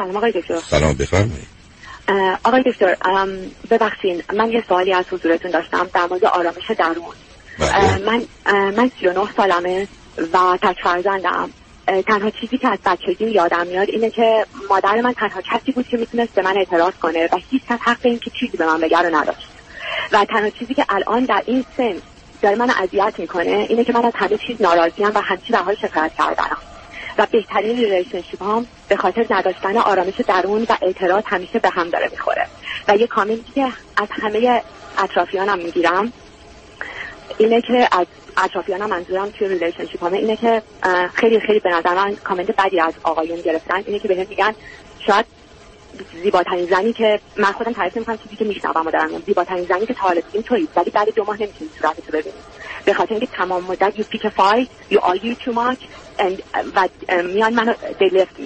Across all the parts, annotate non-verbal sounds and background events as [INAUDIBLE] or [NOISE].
سلام آقای دکتر. سلام بفرمایید. آقای دکتر ببخشین من یه سوالی از حضورتون داشتم در مورد آرامش درون. بله. من من 39 سالمه و تک فرزندم. تنها چیزی که از بچگی یادم میاد اینه که مادر من تنها کسی بود که می‌تونست به من اعتراض کنه و هیچ کس حق این که چیزی به من بگه رو نداشت. و تنها چیزی که الان در این سن داره من اذیت می‌کنه اینه که من از همه چیز ناراضیم و همچی حال شکایت کردنم و بهترین relationship هم به خاطر نداشتن آرامش درون و اعتراض همیشه به هم داره می‌خوره. و یه کامنتی که از همه اطرافیانم می‌گیرم اینه که از اطرافیانم منظورم توی relationship همه اینه که خیلی خیلی به نظر من کامنت بدی از آقایون گرفتن. اینه که بهم میگن شاید زیباترین زنی که من خودم تعریف می‌کنم چیزی که میشنوم و دارم زیباترین زنی که تا حالا دیدیم تویی. ولی بعد دو ماه نمی‌تونی صورتتو ببینی به خاطر اینکه تمام مدت you pick a fight you argue too much and و میان منو they left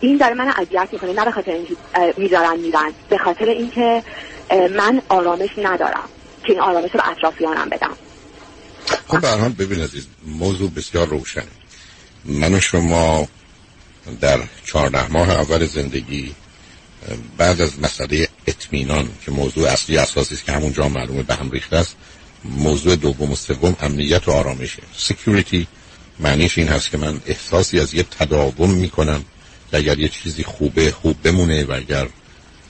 این داره منو اذیت می‌کنه. نه به خاطر اینکه می‌ذارن میرن. به خاطر اینکه من آرامش ندارم که این آرامش رو به اطرافیانم بدم. خب به حال ببین عزیز موضوع بسیار روشنه. من و شما در چهارده ماه اول زندگی بعد از مسئله اطمینان که موضوع اصلی اساسی است که همونجا معلومه به هم ریخته است موضوع دوم و سوم امنیت و آرامشه. سکیوریتی معنیش این هست که من احساسی از یه تداوم می‌کنم که اگر یه چیزی خوبه خوب بمونه و اگر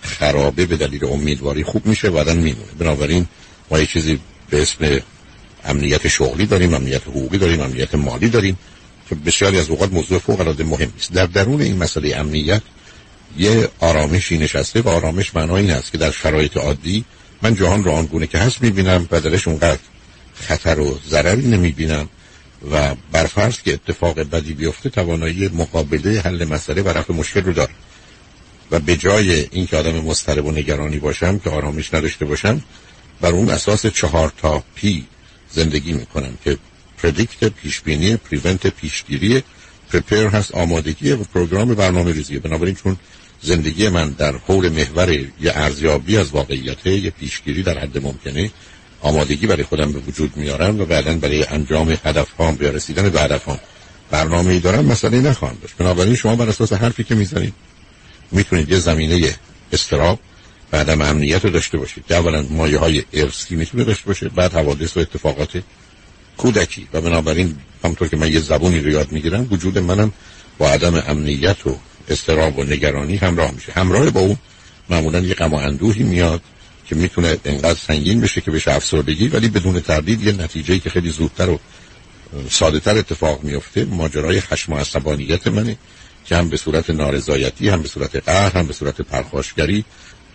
خرابه به دلیل امیدواری خوب میشه بعدا میمونه. بنابراین ما یه چیزی به اسم امنیت شغلی داریم امنیت حقوقی داریم امنیت مالی داریم که بسیاری از اوقات موضوع فوق العاده مهم است در درون این مسئله امنیت یه آرامشی نشسته و آرامش معنای این است که در شرایط عادی من جهان رو آنگونه که هست می‌بینم و درش اونقدر خطر و ضرری نمی‌بینم و برفرض که اتفاق بدی بیفته توانایی مقابله حل مسئله و رفع مشکل رو دارم. و به جای اینکه آدم مضطرب و نگرانی باشم که آرامش نداشته باشم بر اون اساس چهار تا P زندگی می‌کنم که predict پیشبینی prevent پیشگیری prepare هست آمادگی و program برنامه ریزیه بنابراین چون زندگی من در حول محور یه ارزیابی از واقعیت یه پیشگیری در حد ممکنه آمادگی برای خودم به وجود میارم و بعدا برای انجام هدف هام یا رسیدن به هدف هام برنامه ای دارم مسئله نخواهم داشت. بنابراین شما بر اساس حرفی که می‌زنید می‌تونید یه زمینه استراب بعد امنیت رو داشته باشید. که اولا مایه های ارسی می‌تونه داشته باشه بعد حوادث و اتفاقات کودکی. و بنابراین همونطور که من یه زبونی رو یاد می‌گیرم وجود منم با عدم امنیت و استراب و نگرانی همراه میشه. همراه با اون معمولا یه غم و اندوهی میاد که می‌تونه انقدر سنگین بشه که بشه افسردگی ولی بدون تردید یه نتیجه که خیلی زودتر و ساده تر اتفاق میفته ماجرای خشم و عصبانیت منه که هم به صورت نارضایتی هم به صورت قهر هم به صورت پرخاشگری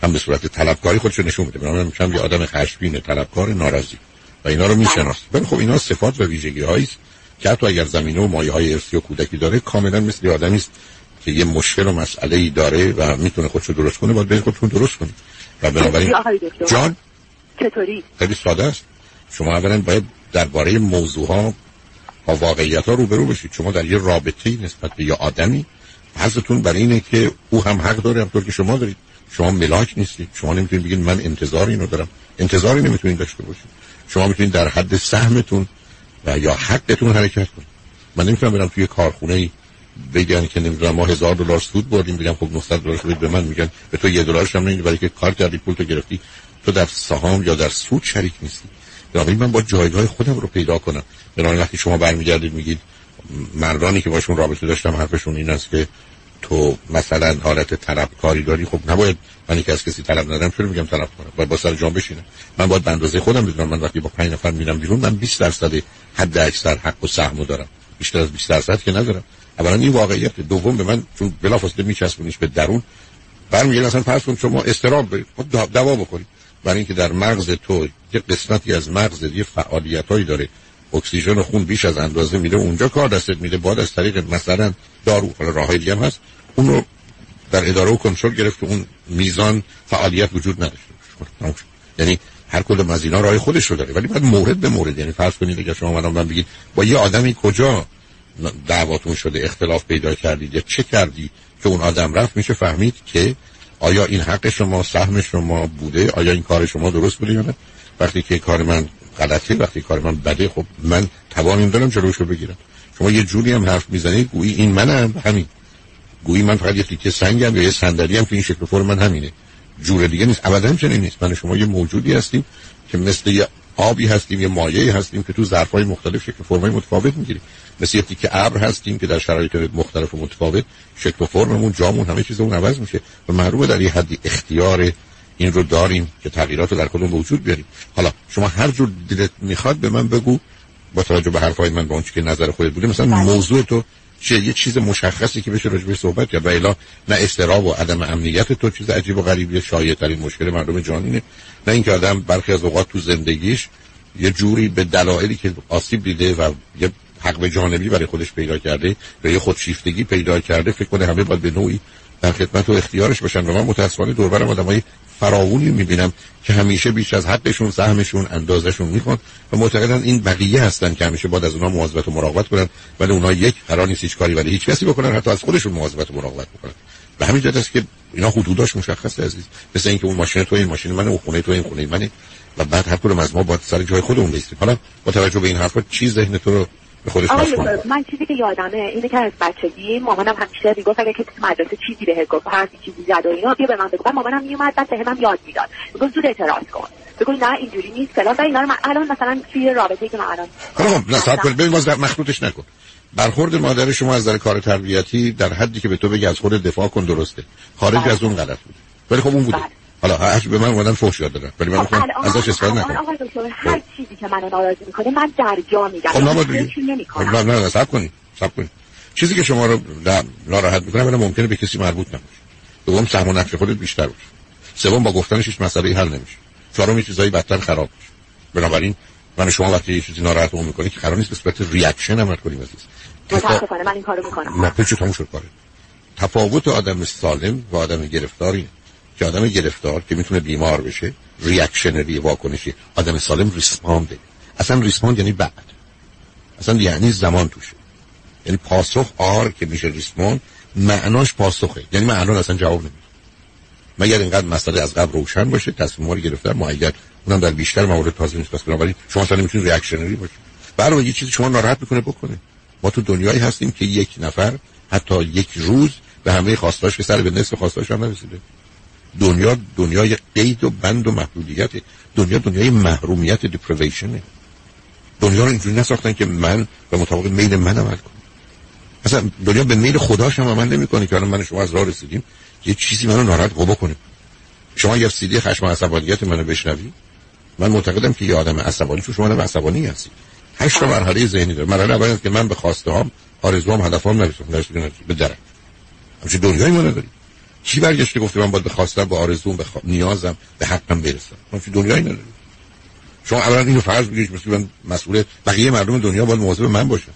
هم به صورت طلبکاری خودشو نشون میده. بنابراین میشم یه آدم خشمگین طلبکار ناراضی. و اینا رو می‌شناسه ولی خب اینا صفات و ویژگی هایی که حتی اگر زمینه و مایه های ارسی و کودکی داره کاملا مثل آدمی است که یه مشکل و مسئله ای داره و می‌تونه خودشو درست کنه باید برید خودتون درست کنید. و بنابراین جان؟ چطوری؟ خیلی ساده است. شما اولا باید درباره موضوع ها و واقعیت ها روبرو بشید. شما در یه رابطه نسبت به یه آدمی حضرتون برای اینه که او هم حق داره همطور که شما دارید. شما ملاک نیستید. شما نمی‌تونید بگید من انتظار اینو دارم. انتظاری نمی‌تونید داشته باشید. شما می‌تونید در حد سهمتون و یا حقتون حرکت کنید. من نمی‌تونم برم توی کارخونه ای بگن که نمی‌دونم ما هزار دلار سود بردیم بگم خب 900 دلار به من میگن به تو یه دلارش هم نمیدی برای که کار کردی پول تو گرفتی. تو در سهام یا در سود شریک نیستی. بنابراین من با جایگاه خودم رو پیدا کنم. بنابراین وقتی شما برمیگردید میگید مردانی که باشون رابطه داشتم حرفشون این است که تو مثلا حالت طلبکاری داری. خب نباید من که از کسی طلب ندارم چرا میگم طلب کنم؟ باید با سر جام بشینم. من باید به اندازه خودم بدونم من وقتی با پنج نفر میرم بیرون من 20 درصد حد اکثر حق و سهمو دارم. بیشتر از 20 درصد که ندارم. اولا این واقعیت دوم به من چون بلافاصله میچسبونیش به درون برمیگرد اصلا فرض کن شما استراب برید خب دوا بکنید برای اینکه در مغز تو یه قسمتی از مغز یه فعالیتایی داره. اکسیژن خون بیش از اندازه میده. اونجا کار دستت میده. باید از طریق مثلا دارو حالا راههای دیگه هم هست اون رو در اداره و کنترل گرفت اون میزان فعالیت وجود نداشته یعنی هر کدوم از اینا راه خودش رو داره. ولی باید مورد به مورد. یعنی فرض کنید اگر شما من بگید با یه آدمی کجا دعواتون شده اختلاف پیدا کردید یا چه کردی که اون آدم رفت؟ میشه فهمید که آیا این حق شما سهم شما بوده؟ آیا این کار شما درست بوده یا نه؟ وقتی که کار من غلطه وقتی کار من بده خب من توانیم دارم جلوشو بگیرم. شما یه جوری هم حرف می‌زنید گویی این منم همین. گویی من فقط یه تیکه سنگم یا یه صندلی هم که این شکل فرم من همینه. جور دیگه نیست. ابدا چنین نیست. من شما یه موجودی هستیم که مثل یه آبی هستیم یه مایعی هستیم که تو ظرفای مختلف شکل فرمای متفاوت می‌گیریم. مثل یه تیکه ابر هستیم که در شرایط مختلف و متفاوت شکل و فرممون جامون همه چیزمون عوض میشه و معلومه در یه حدی اختیار این رو داریم که تغییرات رو در خودمون وجود بیاریم. حالا شما هر جور دلت می‌خواد به من بگو با توجه به حرفای من با اون که نظر خودت بوده. مثلا بله. موضوع تو چه یه چیز مشخصی که بشه راجبش صحبت کرد. و الا نه استراب و عدم امنیت تو چیز عجیب و غریبی شایع ترین مشکل مردم جانینه نه اینکه آدم برخی از اوقات تو زندگیش یه جوری به دلایلی که آسیب دیده و یه حق جانبی برای خودش پیدا کرده و یه خودشیفتگی پیدا کرده فکر کنه همه باید به نوعی در خدمت و اختیارش باشن. و من متاسفانه دور برم آدمای فراوونی می‌بینم که همیشه بیش از حقشون سهمشون اندازشون می‌خوان و معتقدن این بقیه هستن که همیشه باید از اونها مواظبت و مراقبت کنن. ولی اونها یک قرار نیست هیچ کاری ولی هیچ کسی بکنن حتی از خودشون مواظبت و مراقبت بکنن. به همین جهت است که اینا حدوداش مشخصه عزیز. مثل اینکه اون ماشین تو این ماشین منه اون خونه تو این خونه منه. و بعد هر کدوم از ما باید سر جای خودمون بیستیم حالا با توجه به این حرفا چی ذهن تو رو به خودش من چیزی که یادمه اینه که از بچگی مامانم همیشه می‌گفت اگه کسی مدرسه چیزی بهت گفت هر چیزی زد و اینا بیا به من بگو. مامانم میومد بعد بهمم یاد می‌داد. می‌گفت زود اعتراض کن. بگو نه اینجوری نیست فلان. و اینا رو من الان مثلا توی رابطه که من الان خب نه صبر کن ببین باز مخلوطش نکن. برخورد مادر شما از در کار تربیتی در حدی که به تو بگه از خود دفاع کن درسته. خارج بله. از اون غلط بود ولی خب اون بوده. بله. حالا هر به من اومدن فوش یاد دادن. ولی من خب ازش استفاده نکنم آقای دکتر هر چیزی که منو ناراضی می‌کنه من در جا میگم خب نمی‌کنم. نه نه صبر کنید صبر کنید. چیزی که شما رو ناراحت می‌کنه ولی ممکنه به کسی مربوط نباشه. دوم سهم و نقش خودت بیشتر باشه. سوم با گفتنش هیچ مسئله حل نمیشه. چهارم یه چیزایی بدتر خراب میشه بنابراین من شما وقتی یه چیزی ناراحت اون می‌کنه که قرار نیست به صورت reaction عمل کنیم عزیز متاسفانه من این کارو می‌کنم. نه هیچ تموم شد کاره تفاوت آدم سالم و آدم گرفتاری که آدم گرفتار که می‌تونه بیمار بشه reactionary واکنشی. آدم سالم respond ه اصلا respond یعنی بعد. اصلا یعنی زمان توشه. یعنی پاسخ آر که میشه ریسپاند معناش پاسخه. یعنی معنا اصلا جواب نمیده مگر اینقدر مسئله از قبل روشن باشه تصمیم رو گرفتن معید اونم در بیشتر موارد تازه نیست پس بنابراین شما اصلا نمی‌تونید ریاکشنری باشید. برای یه چیزی شما ناراحت می‌کنه بکنه. ما تو دنیایی هستیم که یک نفر حتی یک روز به همه خواستاش که سر به نصف خواستاش هم نرسیده. دنیا دنیای قید و بند و محدودیت دنیا دنیای محرومیت دیپریویشنه دنیا رو اینجوری نساختن که من به مطابق میل من عمل کنم. اصلا دنیا به میل خداش هم عمل نمی‌کنه که الان من شما از راه رسیدیم. یه چیزی منو ناراحت قوا کنه. شما یه سیدی خشم و عصبانیت منو بشنوی. من معتقدم که یه آدم عصبانی تو شما آدم عصبانی هستی. هشت مرحله ذهنی داره. مرحله اول که من به خواسته هام آرزوام هدفام نرسیدم به درک. همچین دنیایی ما نداریم. کی برگشته گفته من باید به خواستم به آرزوم به نیازم به حقم برسم؟ من چه دنیایی ندارم. شما اولا اینو فرض بگیرید مثل من مسئول بقیه مردم دنیا باید مواظب من باشن.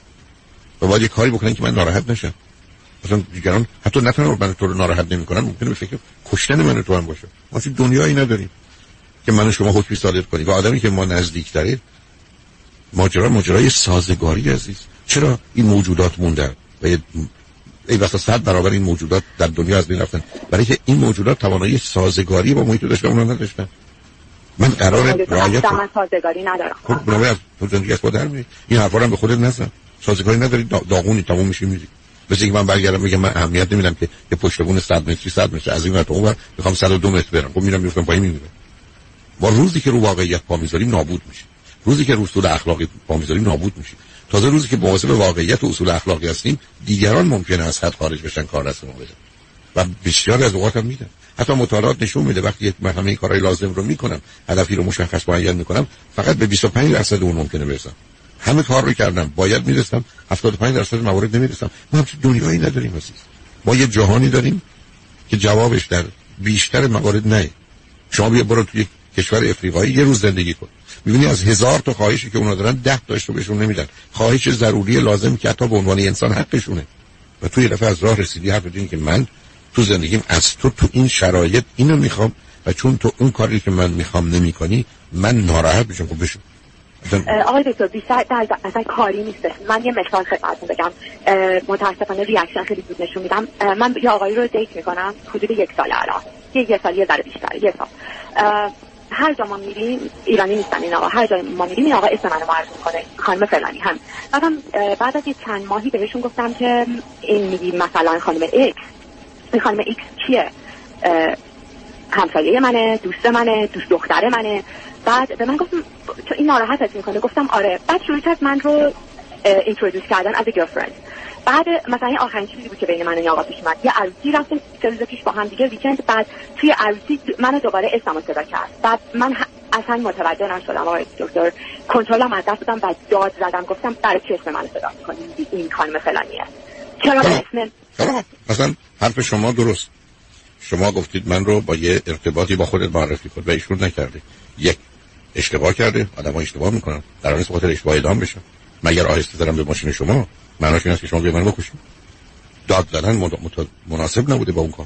و باید یه کاری بکنن که من ناراحت نشم. مثلا دیگران حتی تنها من تو رو ناراحت نمی‌کنن ممکنه به فکر کشتن من تو هم باشه. ما چه دنیایی نداریم که من شما حکمی صادر کنیم. و آدمی که ما نزدیک دارید ماجرا ماجرای سازگاری عزیز. چرا این موجودات موندن؟ و ای بسا صد برابر این موجودات در دنیا از بین رفتن. برای که این موجودات توانایی سازگاری با محیط داشتن اونا نداشتن. من قرار رعایت من سازگاری ندارم. خب از تو زندگی از در این حرفا رو به خودت نزن. سازگاری نداری داغونی تموم میشی میری. مثل اینکه من برگردم میگم من اهمیت نمیدم که یه پشت بون 100 متری 100 متر از این ور تا اون ور می‌خوام 102 متر برم. خب میرم میفتم پایین میمیرم. با روزی که رو واقعیت پا می‌ذاریم نابود میشه روزی که رو اصول اخلاقی پا می‌ذاریم نابود میشه تازه روزی که مواظب واقعیت و اصول اخلاقی هستیم دیگران ممکنه از حد خارج بشن کار دست ما بدن و بسیار از اوقات هم میدن حتی مطالعات نشون میده وقتی یک همه کارهای لازم رو می‌کنم هدفی رو مشخص معین می‌کنم فقط به 25 درصد اون ممکنه برسم. همه کار رو کردم باید می‌رسم 75 درصد موارد نمی‌رسم. ما هم دنیایی نداریم عزیز. ما یه جهانی داریم که جوابش در بیشتر موارد نه. شما بیا برو توی کشور افریقایی یه روز زندگی کن. می‌بینی از هزار تا خواهشی که اونا دارن ده تاش رو بهشون نمیدن. خواهش ضروری لازم که حتی به عنوان انسان حقشونه. و توی دفعه از راه رسیدی حرف که من تو زندگیم از تو تو این شرایط اینو می‌خوام و چون تو اون کاری که من می‌خوام نمی‌کنی من ناراحت میشم. خب بشم آقای دکتر بیشتر در اصلا کاری نیست. من یه مثال خدمتتون بگم. متاسفانه reaction خیلی زود نشون میدم. من یه آقایی رو date می‌کنم حدود یک سال الان. یه یه سال یه ذره بیشتر. یه سال. هر جا ما میریم ایرانی نیستن این آقا. هر جا ما میریم این آقا اسم منو معرفی می‌کنه. خانم فلانی هم. بعدم بعد از یه چند ماهی بهشون گفتم که این میگی مثلا خانم ایکس این خانم ایکس کیه؟ همسایه منه دوست منه دوست دختر منه. بعد به من گفتم تو این ناراحتت می‌کنه گفتم آره. بعد شروع کرد من رو introduce کردن as girlfriend بعد مثلا این آخرین چیزی بود که بین من و آقا پیش اومد. یه عروسی رفتیم سه پیش با هم دیگه weekend بعد توی عروسی منو دوباره اسمو صدا کرد. بعد من اصلا متوجه نشدم آقای دکتر کنترلم از دست دادم و داد زدم. گفتم برای چه اسم من صدا می‌کنی؟ این خانم فلانیه. چرا اسم [COUGHS] مثلا حرف شما درست. شما گفتید من رو با یه ارتباطی با خودت معرفی کن و ایشون نکرده. یک اشتباه کرده. آدم ها اشتباه می‌کنن. در آن خاطر اشتباه ادام بشن مگر آهسته دارم به ماشین شما؟ معناش این است که شما من بکشید. داد زدن مناسب نبوده با اون کار.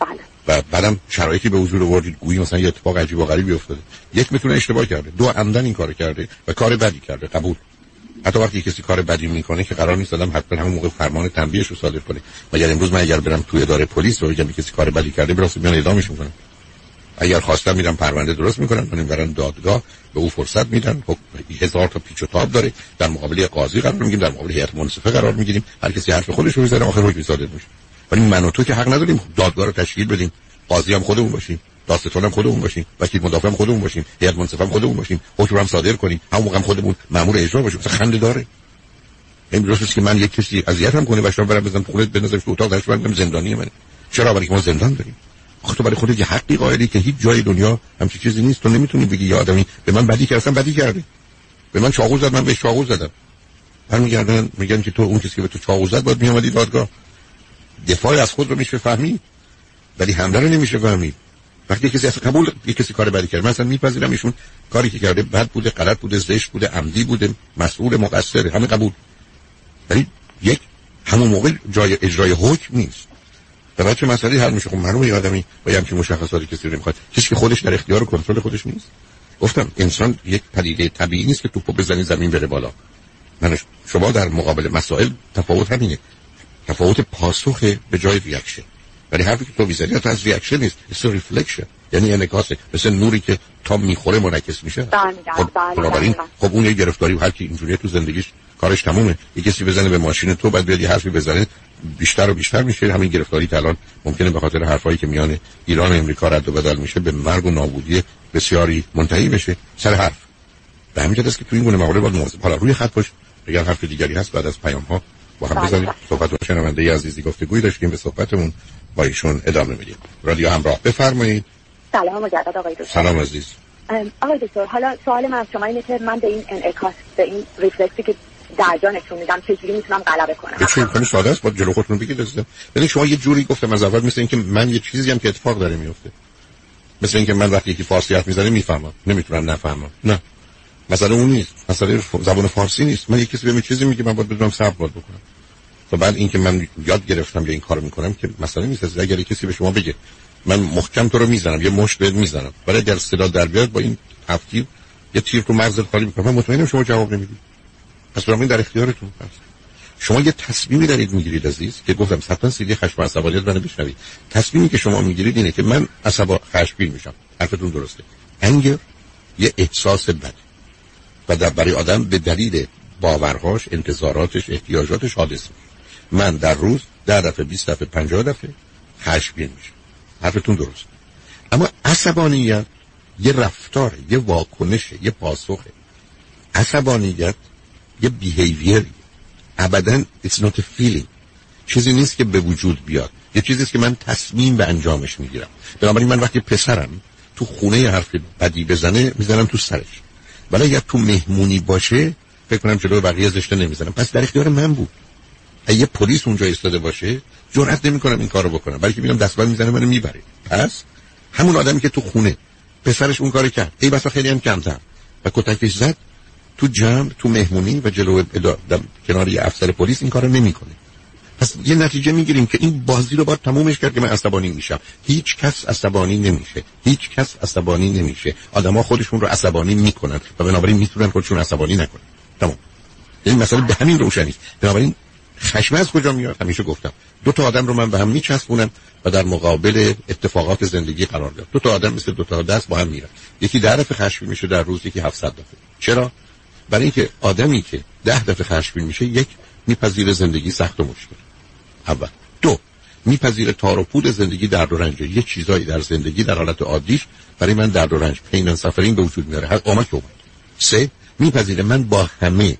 بله. و بعدم شرایطی به وجود آوردید. گویی مثلا یه اتفاق عجیب و غریبی افتاده. یک می‌تونه اشتباه کرده. دو عمدن این کار کرده و کار بدی کرده. قبول. حتی وقتی کسی کار بدی می‌کنه که قرار نیست آدم حتما همون موقع فرمان تنبیهش رو صادر کنه. مگر امروز من اگر برم توی اداره پلیس و بگم کسی کار بدی کرده براستی میان اعدامش می‌کنن اگر خواستم میرم پرونده درست می‌کنن من برن دادگاه به او فرصت میدن. خب هزار تا پیچ و تاب داره. در مقابل قاضی قرار می‌گیریم در مقابل هیئت منصفه قرار می‌گیریم. هر کسی حرف خودش رو می‌زنه آخر حکم صادر میشه ولی من و تو که حق نداریم دادگاه رو تشکیل بدیم. قاضی هم خودمون باشیم داستان هم خودمون باشیم وکیل مدافع هم خودمون باشیم هیئت منصفه هم خودمون باشیم حکم هم صادر کنیم. هم موقع هم خودمون مامور اجرا باشیم مثلا خنده داره. این درست که من یک کسی اذیتم کنه و شما برم بزنم خودت بنازم تو اتاق درش زندانی من چرا؟ برای ما زندان داریم. آخه تو برای خودت یه حقی قائلی که هیچ جای دنیا همچین چیزی نیست. تو نمی‌تونی بگی یه آدمی به من بدی کردم بدی کرده به من چاقو زد من به چاقو زدم. میگردن میگن که تو اون کسی که به تو چاقو زد باید میومدی دادگاه. دفاع از خود رو میشه فهمید ولی حمله رو نمیشه فهمید وقتی کسی اصلا قبول یه کسی کار بدی کرد. من اصلا میپذیرم ایشون کاری که کرده بد بوده غلط بوده زشت بوده عمدی بوده مسئول مقصر همه قبول. ولی یک همون موقع جای اجرای حکم نیست. در بچه مسئله حل میشه. خب معلومه یه آدمی با یه همچین مشخصاتی کسی رو نمی‌خواد. کسی که خودش در اختیار و کنترل خودش نیست. گفتم انسان یک پدیده طبیعی نیست که توپو بزنی زمین بره بالا. من شما در مقابل مسائل تفاوت همینه. تفاوت پاسخ به جای reaction ولی حرفی که تو می‌زنی تو از reaction نیست. It's reflection یعنی انعکاسه مثل نوری که تا می‌خوره منعکس میشه. بله، خب بنابراین خب اون یه گرفتاری و هر کی اینجوری تو زندگیش کارش تمومه. یه کسی بزنه به ماشین تو بعد بیاد یه حرفی بزنه بیشتر و بیشتر میشه. همین گرفتاری که الان ممکنه به خاطر حرفایی که میان ایران و امریکا رد و بدل میشه به مرگ و نابودی بسیاری منتهی بشه. سر حرف. به همین است که تو این گونه مقاله باید مواظب حالا روی خط باش. اگر حرف دیگری هست بعد از پیام ها با هم بله، بزنیم. بله. صحبت با شنونده عزیزی گفتگوی داشتیم. به صحبتمون با ایشون ادامه میدیم. رادیو همراه. بفرمایید. سلام مجدد آقای دکتر. سلام عزیز. آقای دکتر حالا سوال من از شما اینه که من به این انعکاس به این ریفلکسی که در جا نشون میدم چجوری می‌تونم غلبه کنم. چه امکان ساده است. با جلو خودتون بگید عزیزم ولی شما یه جوری گفتم از اول مثل اینکه من یه چیزی هم که اتفاق داره میفته. مثل اینکه من وقتی یکی فارسی حرف می‌زنه می‌فهمم. نمی‌تونم نفهمم. نه. مثلا اون نیست. مثلا زبان فارسی نیست. من یه کسی به چیزی میگه من باید بدونم صبر بکنم. تا بعد اینکه من یاد گرفتم یا این کارو می‌کنم که مثلا نیست. اگر کسی به شما بگه من محکم تو رو می‌زنم یه مشت بهت می‌زنم. ولی اگر صدا در بیاد با این تفکیر یه تیر تو مغزت خالی می‌کنم من مطمئنم شما جواب نمی‌دید. پس برای در اختیارتون هست شما یه تصمیمی دارید می‌گیرید عزیز که گفتم حتما سیدی خشم عصبانیت منو بشنوید. تصمیمی که شما می‌گیرید اینه که من عصبا خشمگین میشم. حرفتون درسته. انگر یه احساس بد. و در برای آدم به دلیل باورهاش انتظاراتش احتیاجاتش حادث من در روز ده دفعه 20 دفعه 50 دفعه خشمگین میشم. حرفتون درست اما عصبانیت یه رفتار یه واکنش یه پاسخه. عصبانیت یه بیهیویر ابدا it's not a feeling. چیزی نیست که به وجود بیاد. یه چیزی است که من تصمیم به انجامش می‌گیرم. بنابراین من وقتی پسرم تو خونه حرف بدی بزنه می‌زنم تو سرش. ولی اگر تو مهمونی باشه فکر کنم جلو بقیه زشته نمی‌زنم. پس در اختیار من بود. اگه پلیس اونجا ایستاده باشه جرئت نمی‌کنم این کارو بکنم. بلکه میرم دستبند می‌زنه منو می‌بره. پس همون آدمی که تو خونه پسرش اون کارو کرد. ای بسا خیلی هم کمتر و کتکش زد. تو جمع تو مهمونی و جلو کنار یه افسر پلیس این کارو نمی‌کنه. پس یه نتیجه می‌گیریم که این بازی رو باید تمومش کرد که من عصبانی میشم. هیچ کس عصبانی نمیشه. هیچ کس عصبانی نمیشه. آدما خودشون رو عصبانی می‌کنن و بنابراین می‌تونن خودشون عصبانی نکنن. تمام. این مسئله به همین روشنی بنابراین خشم از کجا میاد؟ همیشه گفتم. دو تا آدم رو من به هم میچسبونم و در مقابل اتفاقات زندگی قرار دارم دو تا آدم مثل دو تا دست با هم میرن. یکی دفعه خشمگین میشه در روز یکی 700 دفعه. چرا؟ برای اینکه آدمی که ده دفعه خشمگین میشه یک میپذیره زندگی سخت و مشکل. اول. دو میپذیره تار و پود زندگی در و رنج یه چیزایی در زندگی در حالت عادیش برای من در و رنج. پین سفرین به وجود میاره. هر قامت اومد. سه میپذیره من با همه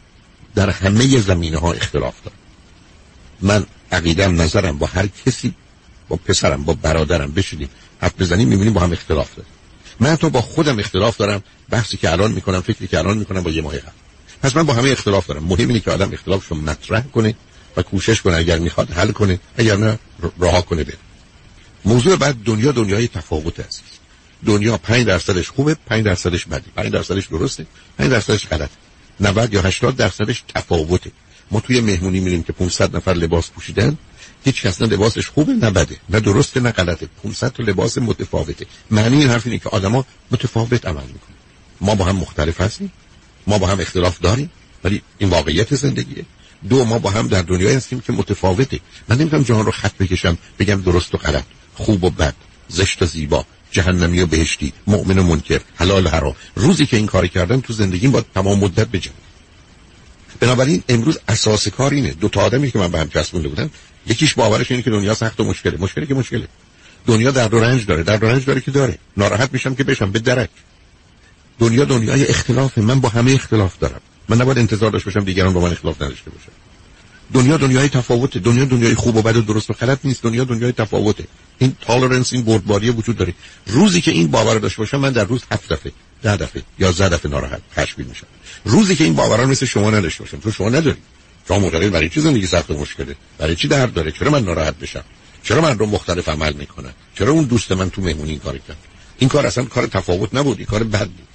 در همه زمینه ها اختلاف دارم. من عقیدم نظرم با هر کسی با پسرم با برادرم بشینیم حرف بزنیم می‌بینیم با هم اختلاف داریم. من تو با خودم اختلاف دارم بحثی که الان می‌کنم فکری که الان می‌کنم با یه ماه قبل. پس من با همه اختلاف دارم. مهم اینه که آدم اختلافشو مطرح کنه و کوشش کنه اگر می‌خواد حل کنه اگر نه رها کنه بره. موضوع بعد دنیا دنیای تفاوت است. دنیا 5 درصدش خوبه 5 درصدش بده 5 درصدش درسته 5 درصدش غلطه. 90 یا 80 درصدش تفاوته. ما توی مهمونی میریم که 500 نفر لباس پوشیدن هیچ کس نه لباسش خوبه نه بده. نه درسته نه غلطه. 500 تا لباس متفاوته. معنی این حرف اینه که آدما متفاوت عمل می‌کنن. ما با هم مختلف هستیم. ما با هم اختلاف داریم. ولی این واقعیت زندگیه. دو ما با هم در دنیای هستیم که متفاوته. من نمی‌تونم جهان رو خط بکشم بگم درست و غلط. خوب و بد. زشت و زیبا. جهنمی و بهشتی. مؤمن و منکر. حلال و حرام. روزی که این کار کردن تو زندگیم با تمام مدت بجم بنابراین امروز اساس کار اینه. دو تا آدمی که من به هم چسبونده بودم یکیش باورش اینه که دنیا سخت و مشکله. مشکلی که مشکله. دنیا در دو رنج داره. در دو رنج داره که داره. ناراحت میشم که بشم. به درک. دنیا دنیای اختلافه. من با همه اختلاف دارم. من نباید انتظار داشته باشم دیگران با من اختلاف نداشته باشن. دنیا دنیای تفاوته. دنیا دنیای خوب و بد و درست و غلط نیست. دنیا دنیای تفاوته. این تالرنس این بردباری وجود داره. روزی که این باور داشته باشم من در روز هفت دفعه ده دفعه یا دفعه ناراحت خشمگین میشم. روزی که این باوران مثل شما نداشته باشم. تو شما نداری. شما معتقد برای چی زندگی سخت و مشکله؟ برای چی درد داره؟ چرا من ناراحت بشم؟ چرا من رو مختلف عمل می‌کنن؟ چرا اون دوست من تو مهمونی این کار کرد؟ این کار اصلا کار تفاوت نبود این کار بد بود.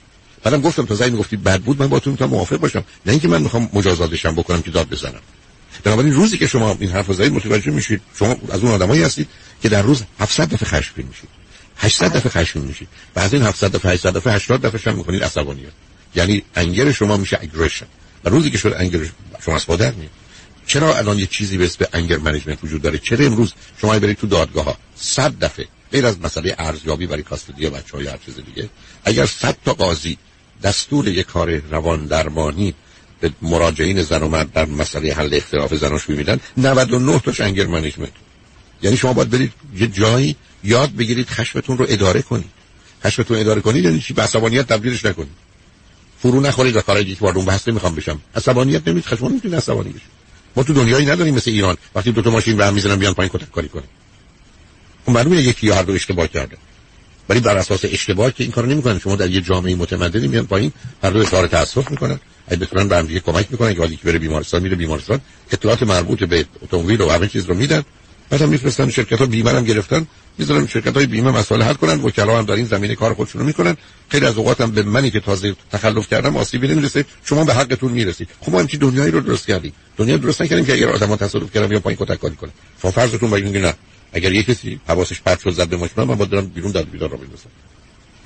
بعدم گفتم تا زنگ می‌گفتی بد بود من با تو می‌تونم موافق باشم. نه اینکه من می‌خوام مجازاتشم بکنم که داد بزنم. بنابراین روزی که شما این حرف زدید متوجه میشید شما از اون آدمایی هستید که در روز 700 دفعه خشمگین میشید. 800 دفعه خشمگین میشید. بعد این 700 دفعه 800 دفعه 80 دفعه شم می‌کنید عصبانیت. یعنی anger شما میشه aggression و روزی که شد anger شما از در میاد. چرا الان یه چیزی به اسم anger management وجود داره؟ چرا امروز شما برید تو دادگاه ها؟ 100 دفعه. غیر از مسئله ارزیابی برای custody بچه‌ها یا چیز دیگه. اگر 100 تا قاضی دستور یک کار روان درمانی به مراجعین زن و مرد در مسئله حل اختلاف زناش میدن 99 تاش anger management. یعنی شما باید برید یه جایی یاد بگیرید خشمتون رو اداره کنید. خشمتون اداره کنید یعنی چی؟ به عصبانیت تبدیلش نکنید. فرو نخورید و کارای یک بار اون بحث می‌خوام بشم. عصبانیت نمیید خشم نمی‌تونید عصبانی بشید ما تو دنیایی نداریم مثل ایران. وقتی دو تا ماشین به هم می‌زنن بیان پایین کتک کاری کنه اون معلومه یکی یا هر دو اشتباه کرده. ولی بر اساس اشتباه که این کارو نمی‌کنن شما در یه جامعه متمدنی میان پایین هر دو اظهار تاسف می‌کنن. اگه بتونن به هم دیگه کمک می‌کنن که که بره بیمارستان میره بیمارستان. اطلاعات مربوط به اتومبیل و همه چیز رو میدن. بعدم میفرستن شرکت ها بیمه هم گرفتن می‌ذارن شرکت های بیمه مسئله حل کنن وکلا هم در این زمینه کار خودشون رو می‌کنن. خیلی از اوقات هم به منی که تازه تخلف کردم آسیبی نمی‌رسه شما به حقتون می‌رسید. خب ما همچین دنیایی رو درست کردیم. دنیا درست نکردیم که اگر آدم‌ها تصادف کردن یا پایین کتک کاری کنه شما فرضتون بگین نه. اگر یه کسی حواسش پرت شد زد به ماشین من با دارم بیرون در بیدار رو بندازم.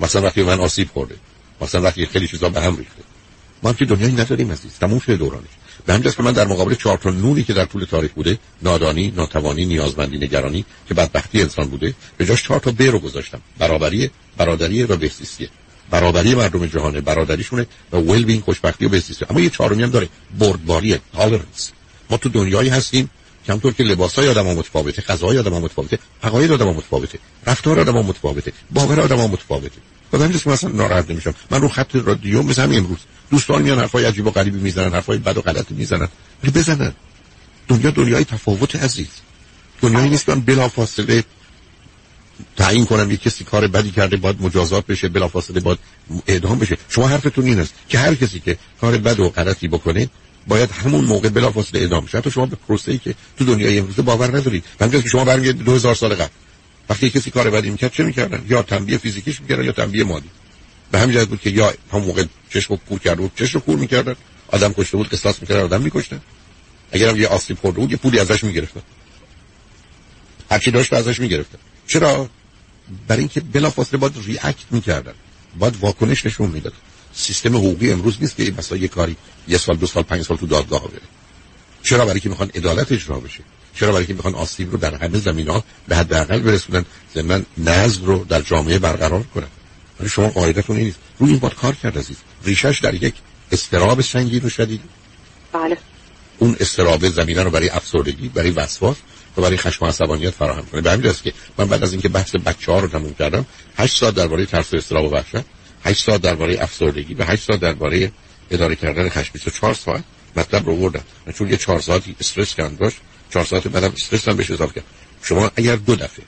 مثلا وقتی من آسیب خورده مثلا وقتی خیلی چیزا به هم ریخته. ما که دنیایی نداریم عزیز. تموم شده دورانش. به همجاست که من در مقابل چهار تا نونی که در طول تاریخ بوده نادانی ناتوانی نیازمندی نگرانی که بدبختی انسان بوده به جاش چهار تا ب رو گذاشتم. برابری برادری و بهزیستی. برابری مردم جهانه برادریشونه و ویل بینگ خوشبختی و بهزیستی. اما یه چهارمی هم داره بردباری تالرنس ما تو دنیایی هستیم همطور که لباس های آدم ها متفاوته غذای آدم ها متفاوته عقاید آدم ها متفاوته رفتار آدم ها متفاوته باور آدم ها متفاوته. و همین که مثلا ناراحت نمیشم. من رو خط رادیو مثل همین امروز. دوستان میان حرفای عجیب و غریبی می‌زنن حرفای بد و غلطی می‌زنن. ولی بزنن. دنیا دنیای تفاوت عزیز. دنیایی نیست من بلافاصله تعیین کنم یک کسی کار بدی کرده باید مجازات بشه بلافاصله باید اعدام بشه. شما حرفتون این است که هر کسی که کار بد و غلطی بکنه باید همون موقع بلافاصله اعدام بشه. حتی شما به پروسه‌ای که تو دنیای امروز باور ندارید. همونجوری که شما برمیگردید 2000 سال قبل. وقتی کسی کار بدی می‌کرد چه می‌کردن؟ یا تنبیه فیزیکیش می‌کردن یا تنبیه مادی به همین جهت بود که یا هم موقع چشم کور کرده بود چشم کور می‌کردن. آدم کشته بود قصاص می‌کردن آدم میکشتن. اگرم یه آسیب خورده بود یه پولی ازش می‌گرفتن. هرچی داشت ازش می‌گرفتن. چرا؟ برای اینکه بلافاصله باید ریاکت می‌کردن. باید واکنش نشون می‌داد. سیستم حقوقی امروز نیست که مثلا یه کاری یه سال دو سال پنج سال تو دادگاه بره. چرا برای که می‌خوان عدالت اجرا بشه؟ چرا برای که می‌خوان آسیب رو در همه زمینا به حداقل برسونن؟ ضمن نظم رو در جامعه برقرار کنن. ولی شما قاعدتون نیست روی این باد کار کرد عزیز. ریشش در یک استراب سنگین و شدید. بله. اون استراب زمینه رو برای افسردگی برای وسواس و برای خشم و عصبانیت فراهم کنه. به همین که من بعد از اینکه بحث بچه ها رو تموم کردم 8 ساعت درباره ترس و استراب و وحشت 8 ساعت درباره افسردگی و 8 ساعت درباره اداره کردن خشم 24 ساعت مطلب رو بردم چون یه 4 ساعتی استرس کم داشت 4 ساعت بعدم استرس هم بهش اضافه کرد شما اگر دو دفعه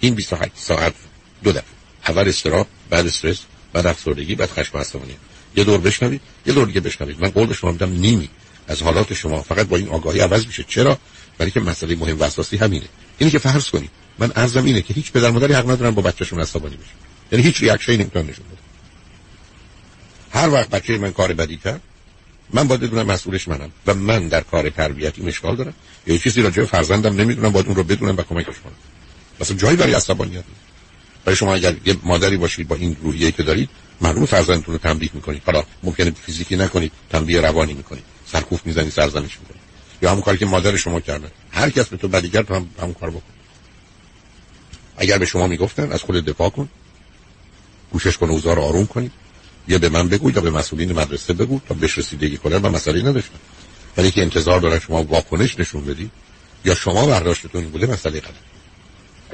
این 28 ساعت دو دفعه اول استراب بعد استرس بعد افسردگی بعد خشم و عصبانیت یه دور بشنوید یه دور دیگه بشنوید من قول شما میدم نیمی از حالات شما. فقط با این آگاهی عوض میشه. چرا؟ برای که مسئله مهم و اساسی همینه. اینی که فرض کنید من ارزم اینه که هیچ پدر مادری حق ندارن با بچه‌شون عصبانی بشه. یعنی هیچ ریاکشنی نمی‌تونن نشون بده هر وقت بچه من کار بدی کرد من باید بدونم مسئولش منم و من در کار تربیتی مشکل دارم. یا چیزی راجع به فرزندم نمی‌دونم باید اون رو بدونم و کمکش کنم. مثلا جایی برای عصبانیت نیست. برای شما اگر یه مادری باشید با این روحیه که دارید معلوم فرزندتون رو تنبیه می‌کنید. حالا ممکنه فیزیکی نکنید تنبیه روانی می‌کنید. سرکوف می‌زنید سرزنش می‌کنید یا همون کاری که مادر شما کرده. هر کس به تو بدی کرد هم همون کار بکن. اگر به شما می‌گفتن از خود دفاع کن. کوشش کن اوضاع رو آروم کنید یا به من بگو یا به مسئولین مدرسه بگو تا بهش رسیدگی کنن و مسئله نداشتن. ولی که انتظار دارن شما واکنش نشون بدی. یا شما برداشتتون بوده مسئله غلط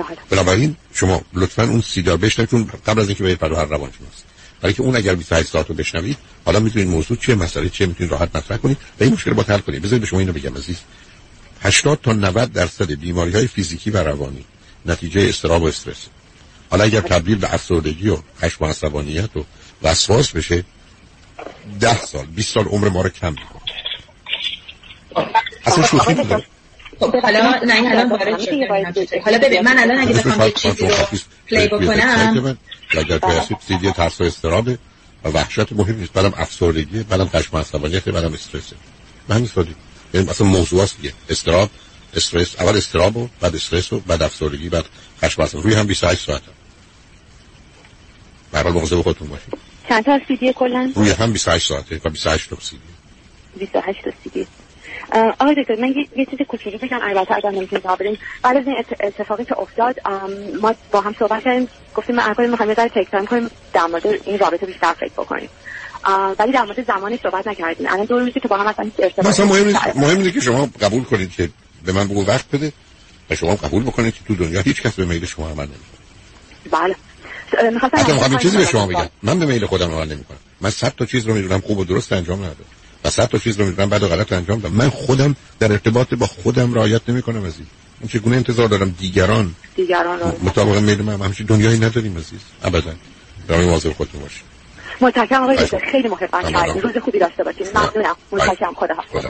بله. بنابراین شما لطفا اون سیگار بشنوید قبل از اینکه به پرو هر روان شناس. برای که اون اگر 28 ساعت رو بشنوید حالا می‌تونید موضوع چیه مسئله چیه می‌تونید راحت مطرح کنید و این مشکل با حل کنید. بذارید به شما اینو بگم عزیز. 80 تا 90 درصد بیماری های فیزیکی و روانی نتیجه استراب و استرس. حالا اگر تبدیل به افسردگی و خشم و عصبانیت و وسواس بشه 10 سال 20 سال عمر ما رو کم می‌کنه. اصلا شوخی نداره خب حالا نه این الان وارد شد حالا ببین من الان اگه بخوام یه چیزی رو پلی بکنم. اگر تو هستید سیدی ترس و استرابه و وحشت مهم نیست بعدم افسردگی بعدم خشم عصبانیت بعدم استرسه من همین سادی یعنی مثلا موضوع است دیگه. استراب استرس اول استراب و بعد استرس و بعد افسردگی بعد خشم و عصبانیت روی هم 28 ساعت هم. برای مواظب خودتون باشید. چند تا سیدی کلا؟ روی هم 28 ساعته و 28 تا سیدی. 28 تا سیدی. آقای دکتر من یه, یه چیز کوچیکی بگم البته اگر نمی‌تونید جواب بدین. بعد از این اتفاقی که افتاد ما با هم صحبت کردیم گفتیم من الان می‌خوایم یه تک تایم کنیم در مورد این رابطه بیشتر فکر بکنیم. ولی در مورد زمانی صحبت نکردیم. الان دو روزی که با هم اصلا هیچ ارتباطی مثلا مهم مهم اینه که شما قبول کنید که به من بگو وقت بده و شما قبول بکنید که تو دنیا هیچ کس به میل شما عمل نمی‌کنه. بله. می‌خوام چیزی به شما بگم. من به میل خودم عمل نمی‌کنم. من صد تا چیز رو می‌دونم خوب و درست انجام ندادم. و صد تا چیز رو می‌دونم بعد غلط انجام دادم. من خودم در ارتباط با خودم رعایت نمی‌کنم عزیز. من چگونه انتظار دارم دیگران دیگران مطابق میل من همچین دنیایی نداریم عزیز. ابدا. برای مواظب خودتون باشید. متشکرم آقای دکتر. خیلی محبت کردید روز خوبی داشته باشید ممنونم. متشکرم. خدا حافظ